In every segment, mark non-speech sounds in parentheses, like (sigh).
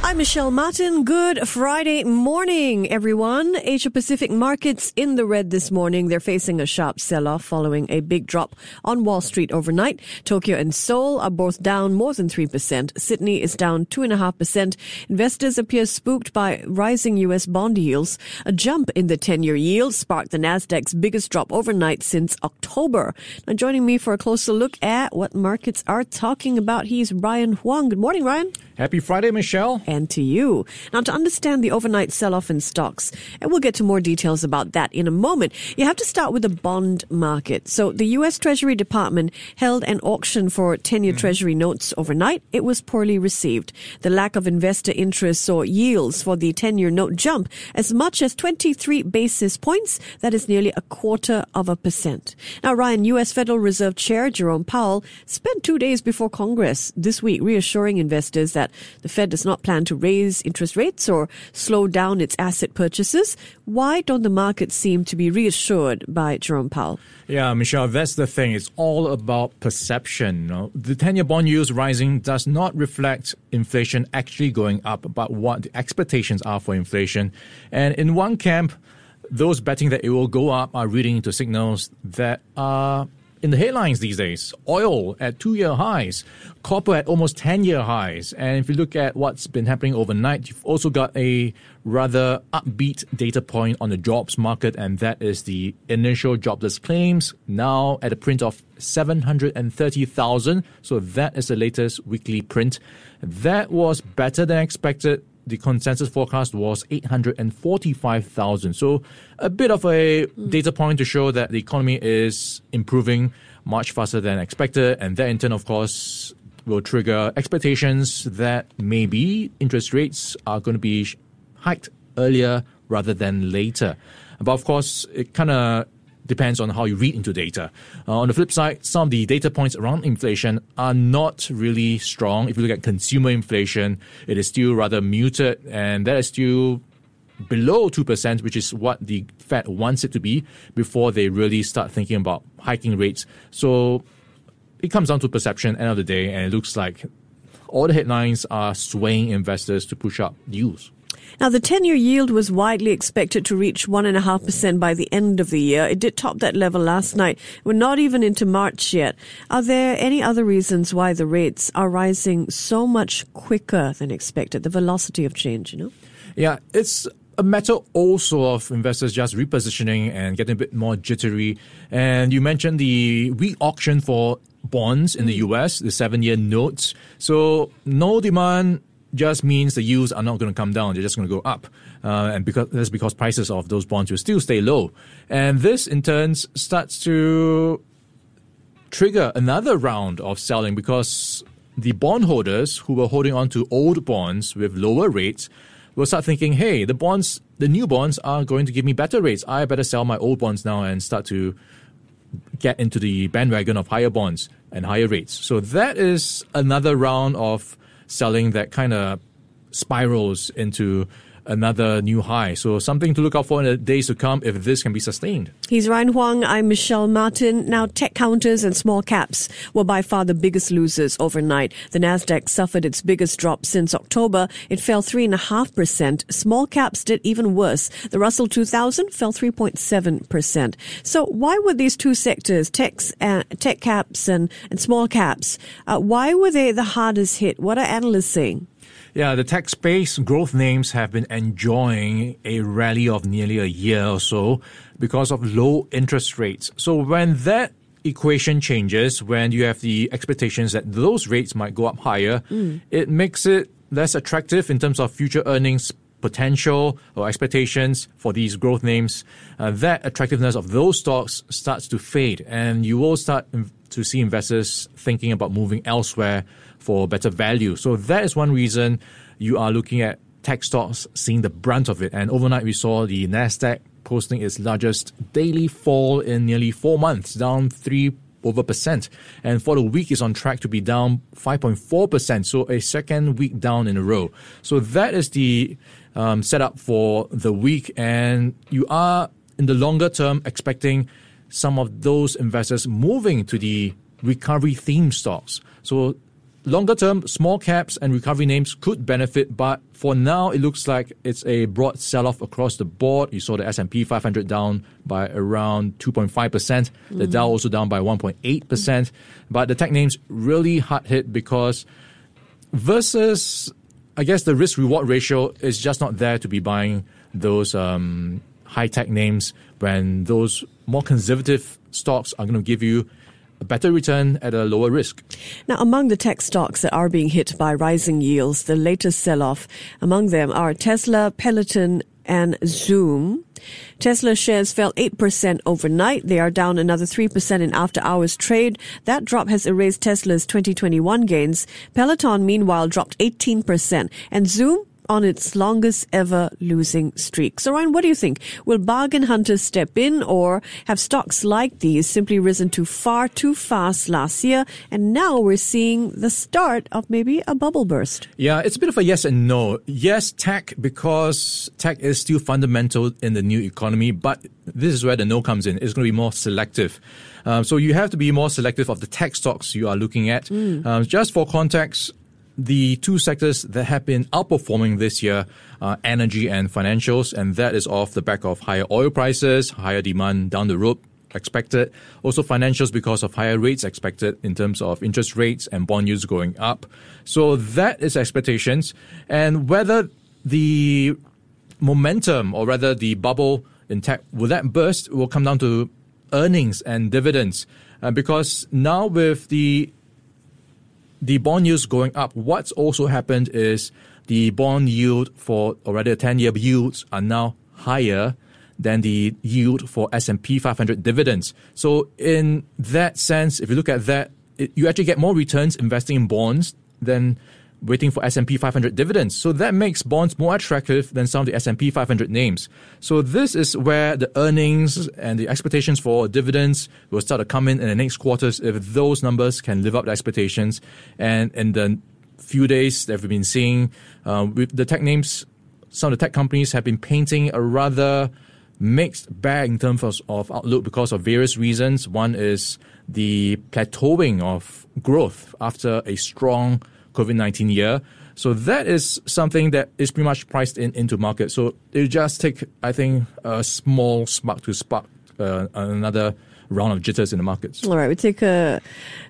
I'm Michelle Martin. Good Friday morning, everyone. Asia Pacific markets in the red this morning. They're facing a sharp sell-off following a big drop on Wall Street overnight. Tokyo and Seoul are both down more than 3%. Sydney is down 2.5%. Investors appear spooked by rising U.S. bond yields. A jump in the 10-year yield sparked the Nasdaq's biggest drop overnight since October. Now joining me for a closer look at what markets are talking about, he's Ryan Huang. Good morning, Ryan. Happy Friday, Michelle. And to you. Now, to understand the overnight sell off in stocks, and we'll get to more details about that in a moment, you have to start with the bond market. So, the U.S. Treasury Department held an auction for 10 year mm. Treasury notes overnight. It was poorly received. The lack of investor interest saw yields for the 10 year note jump as much as 23 basis points. That is nearly a quarter of a percent. Now, Ryan, U.S. Federal Reserve Chair Jerome Powell spent two days before Congress this week reassuring investors that that the Fed does not plan to raise interest rates or slow down its asset purchases. Why don't the markets seem to be reassured by Jerome Powell? Yeah, Michelle, that's the thing. It's all about perception. You know? The 10 year bond yields rising does not reflect inflation actually going up, but what the expectations are for inflation. And in one camp, those betting that it will go up are reading into signals that are in the headlines these days. Oil at two year highs, copper at almost 10 year highs. And if you look at what's been happening overnight, you've also got a rather upbeat data point on the jobs market, and that is the initial jobless claims now at a print of 730,000. So that is the latest weekly print. That was better than expected the consensus forecast was 845,000. So a bit of a mm. data point to show that the economy is improving much faster than expected. And that in turn, of course, will trigger expectations that maybe interest rates are going to be hiked earlier rather than later. But of course, it kind of depends on how you read into data. Uh, on the flip side, some of the data points around inflation are not really strong. If you look at consumer inflation, it is still rather muted, and that is still below 2%, which is what the Fed wants it to be before they really start thinking about hiking rates. So it comes down to perception end of the day, and it looks like all the headlines are swaying investors to push up yields. Now, the 10 year yield was widely expected to reach 1.5% by the end of the year. It did top that level last night. We're not even into March yet. Are there any other reasons why the rates are rising so much quicker than expected? The velocity of change, you know? Yeah, it's a matter also of investors just repositioning and getting a bit more jittery. And you mentioned the weak auction for bonds in the mm. US, the seven year notes. So no demand just means the yields are not going to come down; they're just going to go up, uh, and because that's because prices of those bonds will still stay low, and this in turn starts to trigger another round of selling because the bondholders who were holding on to old bonds with lower rates will start thinking, "Hey, the bonds, the new bonds are going to give me better rates. I better sell my old bonds now and start to." Get into the bandwagon of higher bonds and higher rates. So that is another round of selling that kind of spirals into another new high. So something to look out for in the days to come if this can be sustained. He's Ryan Huang. I'm Michelle Martin. Now, tech counters and small caps were by far the biggest losers overnight. The Nasdaq suffered its biggest drop since October. It fell three and a half percent. Small caps did even worse. The Russell 2000 fell 3.7 percent. So, why were these two sectors, techs, uh, tech caps and, and small caps, uh, why were they the hardest hit? What are analysts saying? Yeah, the tech space growth names have been enjoying a rally of nearly a year or so because of low interest rates. So when that equation changes, when you have the expectations that those rates might go up higher, mm. it makes it less attractive in terms of future earnings potential or expectations for these growth names, uh, that attractiveness of those stocks starts to fade, and you will start to see investors thinking about moving elsewhere for better value. So that is one reason you are looking at tech stocks seeing the brunt of it. And overnight, we saw the Nasdaq posting its largest daily fall in nearly four months, down three over percent. And for the week is on track to be down 5.4%. So a second week down in a row. So that is the um, setup for the week. And you are in the longer term, expecting some of those investors moving to the recovery theme stocks. So longer term, small caps and recovery names could benefit, but for now, it looks like it's a broad sell-off across the board. You saw the S&P 500 down by around 2.5%, mm. the Dow also down by 1.8%, mm. but the tech names really hard hit because versus, I guess, the risk-reward ratio is just not there to be buying those um, high-tech names when those more conservative stocks are going to give you a better return at a lower risk. Now, among the tech stocks that are being hit by rising yields, the latest sell off among them are Tesla, Peloton, and Zoom. Tesla shares fell 8% overnight. They are down another 3% in after hours trade. That drop has erased Tesla's 2021 gains. Peloton, meanwhile, dropped 18%. And Zoom on its longest ever losing streak. So, Ryan, what do you think? Will bargain hunters step in or have stocks like these simply risen too far too fast last year and now we're seeing the start of maybe a bubble burst? Yeah, it's a bit of a yes and no. Yes, tech, because tech is still fundamental in the new economy, but this is where the no comes in. It's going to be more selective. Um, so you have to be more selective of the tech stocks you are looking at. Mm. Um, just for context, the two sectors that have been outperforming this year are energy and financials, and that is off the back of higher oil prices, higher demand down the road expected. Also financials because of higher rates expected in terms of interest rates and bond yields going up. So that is expectations. And whether the momentum or rather the bubble in tech will that burst will come down to earnings and dividends. Uh, because now with the the bond yields going up, what's also happened is the bond yield for, or rather 10-year yields are now higher than the yield for S&P 500 dividends. So in that sense, if you look at that, it, you actually get more returns investing in bonds than waiting for S&P 500 dividends. So that makes bonds more attractive than some of the S&P 500 names. So this is where the earnings and the expectations for dividends will start to come in in the next quarters if those numbers can live up to expectations. And in the few days that we've been seeing, uh, with the tech names, some of the tech companies have been painting a rather mixed bag in terms of, of outlook because of various reasons. One is the plateauing of growth after a strong COVID 19 year. So that is something that is pretty much priced in into market. So it just take, I think, a small spark to spark uh, another round of jitters in the markets. All right, we take a,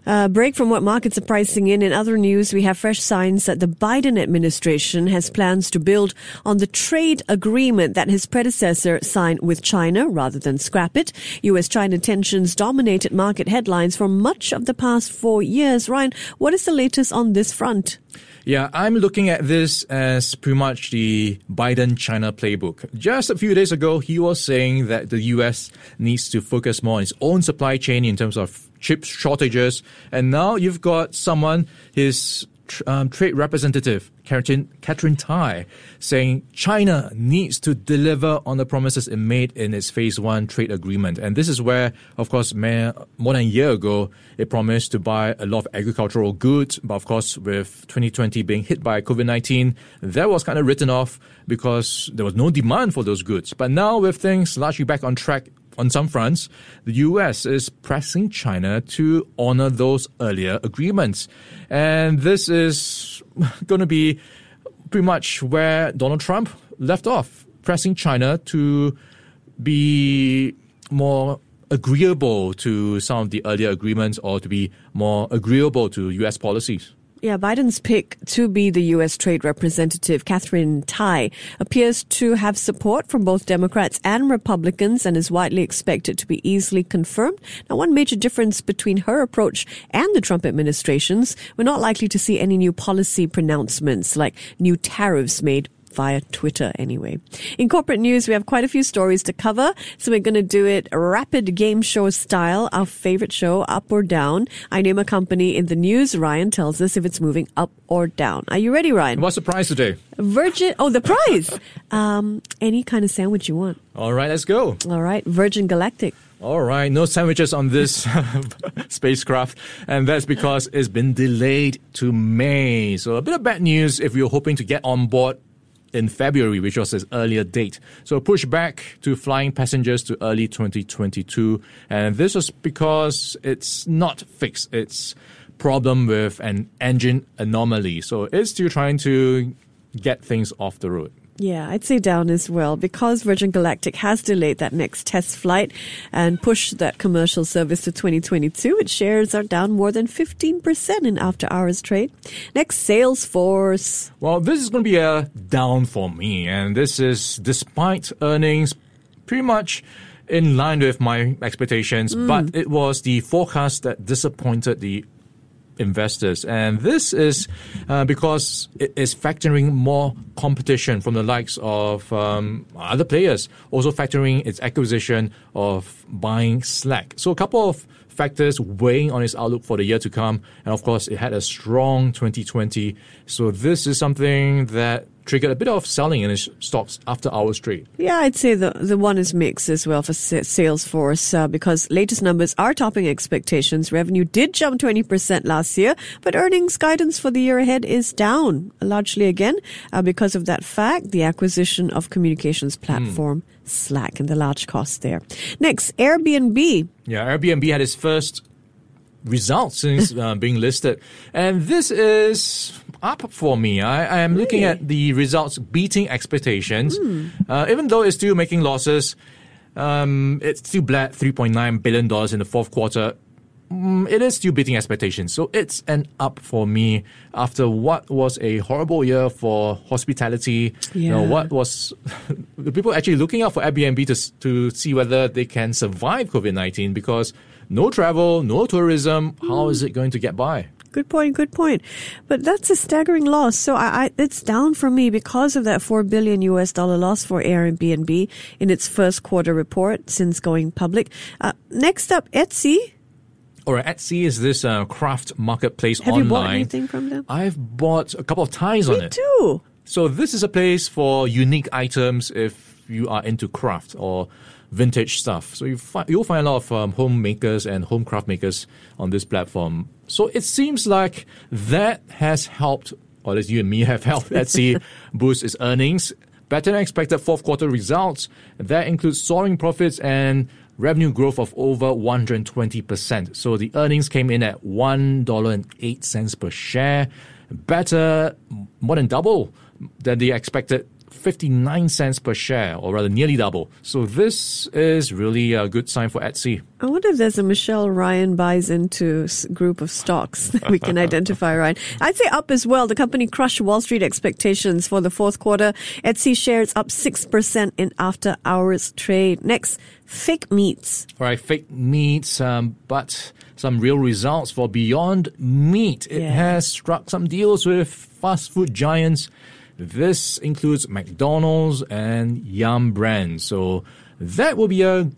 a, break from what markets are pricing in. In other news, we have fresh signs that the Biden administration has plans to build on the trade agreement that his predecessor signed with China rather than scrap it. U.S. China tensions dominated market headlines for much of the past four years. Ryan, what is the latest on this front? Yeah, I'm looking at this as pretty much the Biden China playbook. Just a few days ago, he was saying that the US needs to focus more on its own supply chain in terms of chip shortages. And now you've got someone, his um, trade representative Catherine, Katherine Tai saying China needs to deliver on the promises it made in its phase one trade agreement. And this is where, of course, more than a year ago, it promised to buy a lot of agricultural goods. But of course, with 2020 being hit by COVID 19, that was kind of written off because there was no demand for those goods. But now, with things largely back on track on some fronts, the US is pressing China to honor those earlier agreements. And this is (laughs) going to be pretty much where Donald Trump left off, pressing China to be more agreeable to some of the earlier agreements or to be more agreeable to US policies. Yeah, Biden's pick to be the U.S. Trade Representative, Katherine Tai, appears to have support from both Democrats and Republicans and is widely expected to be easily confirmed. Now, one major difference between her approach and the Trump administration's, we're not likely to see any new policy pronouncements like new tariffs made via Twitter anyway. In corporate news, we have quite a few stories to cover, so we're going to do it rapid game show style. Our favorite show, up or down. I name a company in the news. Ryan tells us if it's moving up or down. Are you ready, Ryan? What's the prize today? Virgin. Oh, the prize. (laughs) um, any kind of sandwich you want. All right, let's go. All right, Virgin Galactic. All right, no sandwiches on this (laughs) spacecraft, and that's because it's been delayed to May. So a bit of bad news if you're hoping to get on board in February, which was its earlier date. So push back to flying passengers to early 2022. And this was because it's not fixed. It's problem with an engine anomaly. So it's still trying to get things off the road. Yeah, I'd say down as well because Virgin Galactic has delayed that next test flight and pushed that commercial service to 2022. Its shares are down more than 15% in after hours trade. Next, Salesforce. Well, this is going to be a down for me, and this is despite earnings pretty much in line with my expectations, mm. but it was the forecast that disappointed the investors. And this is uh, because it is factoring more competition from the likes of um, other players, also factoring its acquisition of buying Slack. So a couple of factors weighing on its outlook for the year to come. And of course, it had a strong 2020. So this is something that triggered a bit of selling in its stocks after hours trade. Yeah, I'd say the the one is mixed as well for Salesforce uh, because latest numbers are topping expectations. Revenue did jump 20% last year, but earnings guidance for the year ahead is down largely again uh, because of that fact, the acquisition of communications hmm. platform mm. Slack and the large cost there. Next, Airbnb. Yeah, Airbnb had its first results since (laughs) uh, being listed. And this is up for me. I, I am looking at the results beating expectations. Mm. Uh, even though it's still making losses, um, it's still bled $3.9 billion in the fourth quarter. Mm, it is still beating expectations. So it's an up for me after what was a horrible year for hospitality. Yeah. You know, what was (laughs) the people actually looking out for Airbnb to, to see whether they can survive COVID 19 because no travel, no tourism. How is it going to get by? Good point. Good point. But that's a staggering loss. So I, I, it's down for me because of that four billion US dollar loss for Airbnb in its first quarter report since going public. Uh, next up, Etsy. All right, Etsy is this uh, craft marketplace Have online. you bought anything from them? I've bought a couple of ties me on it. too. So this is a place for unique items if you are into craft or vintage stuff. So you find, you'll find a lot of um, homemakers and home craft makers on this platform. So it seems like that has helped, or at least you and me have (laughs) helped Etsy boost its earnings. Better than expected fourth quarter results. That includes soaring profits and revenue growth of over 120%. So the earnings came in at $1.08 per share, better, more than double than the expected 59 cents per share, or rather nearly double. So this is really a good sign for Etsy. I wonder if there's a Michelle Ryan buys into group of stocks (laughs) that we can identify, right? I'd say up as well. The company crushed Wall Street expectations for the fourth quarter. Etsy shares up 6% in after hours trade. Next, fake meats. All right, fake meats, um, but some real results for Beyond Meat. It yeah. has struck some deals with fast food giants this includes McDonald's and Yum Brands. So that will be a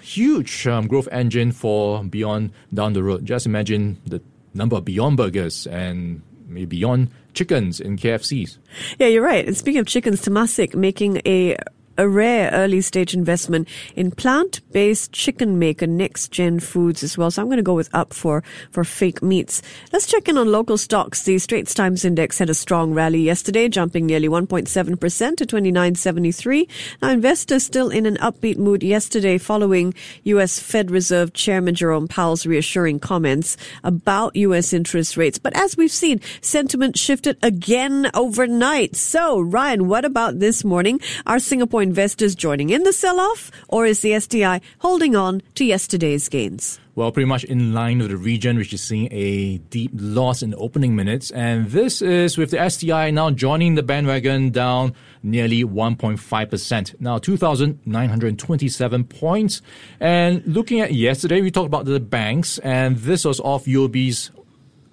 huge um, growth engine for Beyond down the road. Just imagine the number of Beyond Burgers and maybe Beyond Chickens in KFCs. Yeah, you're right. And speaking of chickens, Temasek making a a rare early stage investment in plant based chicken maker Next Gen Foods as well. So I'm going to go with up for, for fake meats. Let's check in on local stocks. The Straits Times Index had a strong rally yesterday, jumping nearly 1.7% to 2973. Now investors still in an upbeat mood yesterday following U.S. Fed Reserve Chairman Jerome Powell's reassuring comments about U.S. interest rates. But as we've seen, sentiment shifted again overnight. So Ryan, what about this morning? Our Singapore investors joining in the sell off, or is the STI holding on to yesterday's gains? Well, pretty much in line with the region, which is seeing a deep loss in the opening minutes. And this is with the STI now joining the bandwagon down nearly 1.5%. Now, 2,927 points. And looking at yesterday, we talked about the banks, and this was off UOB's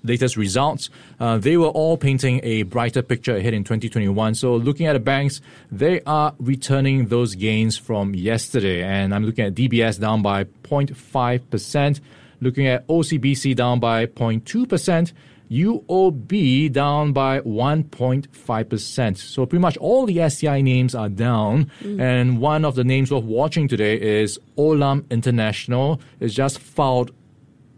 latest results, uh, they were all painting a brighter picture ahead in 2021. So looking at the banks, they are returning those gains from yesterday. And I'm looking at DBS down by 0.5%, looking at OCBC down by 0.2%. UOB down by 1.5%. So pretty much all the STI names are down. Mm. And one of the names worth watching today is Olam International. It's just filed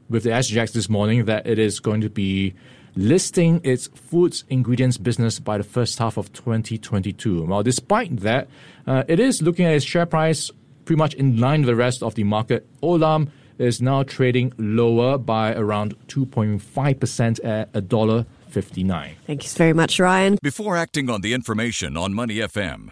with the SGX this morning that it is going to be listing its foods ingredients business by the first half of 2022. Well, despite that, uh, it is looking at its share price pretty much in line with the rest of the market. Olam is now trading lower by around 2.5% at a dollar 59. Thank you very much, Ryan. Before acting on the information on Money FM,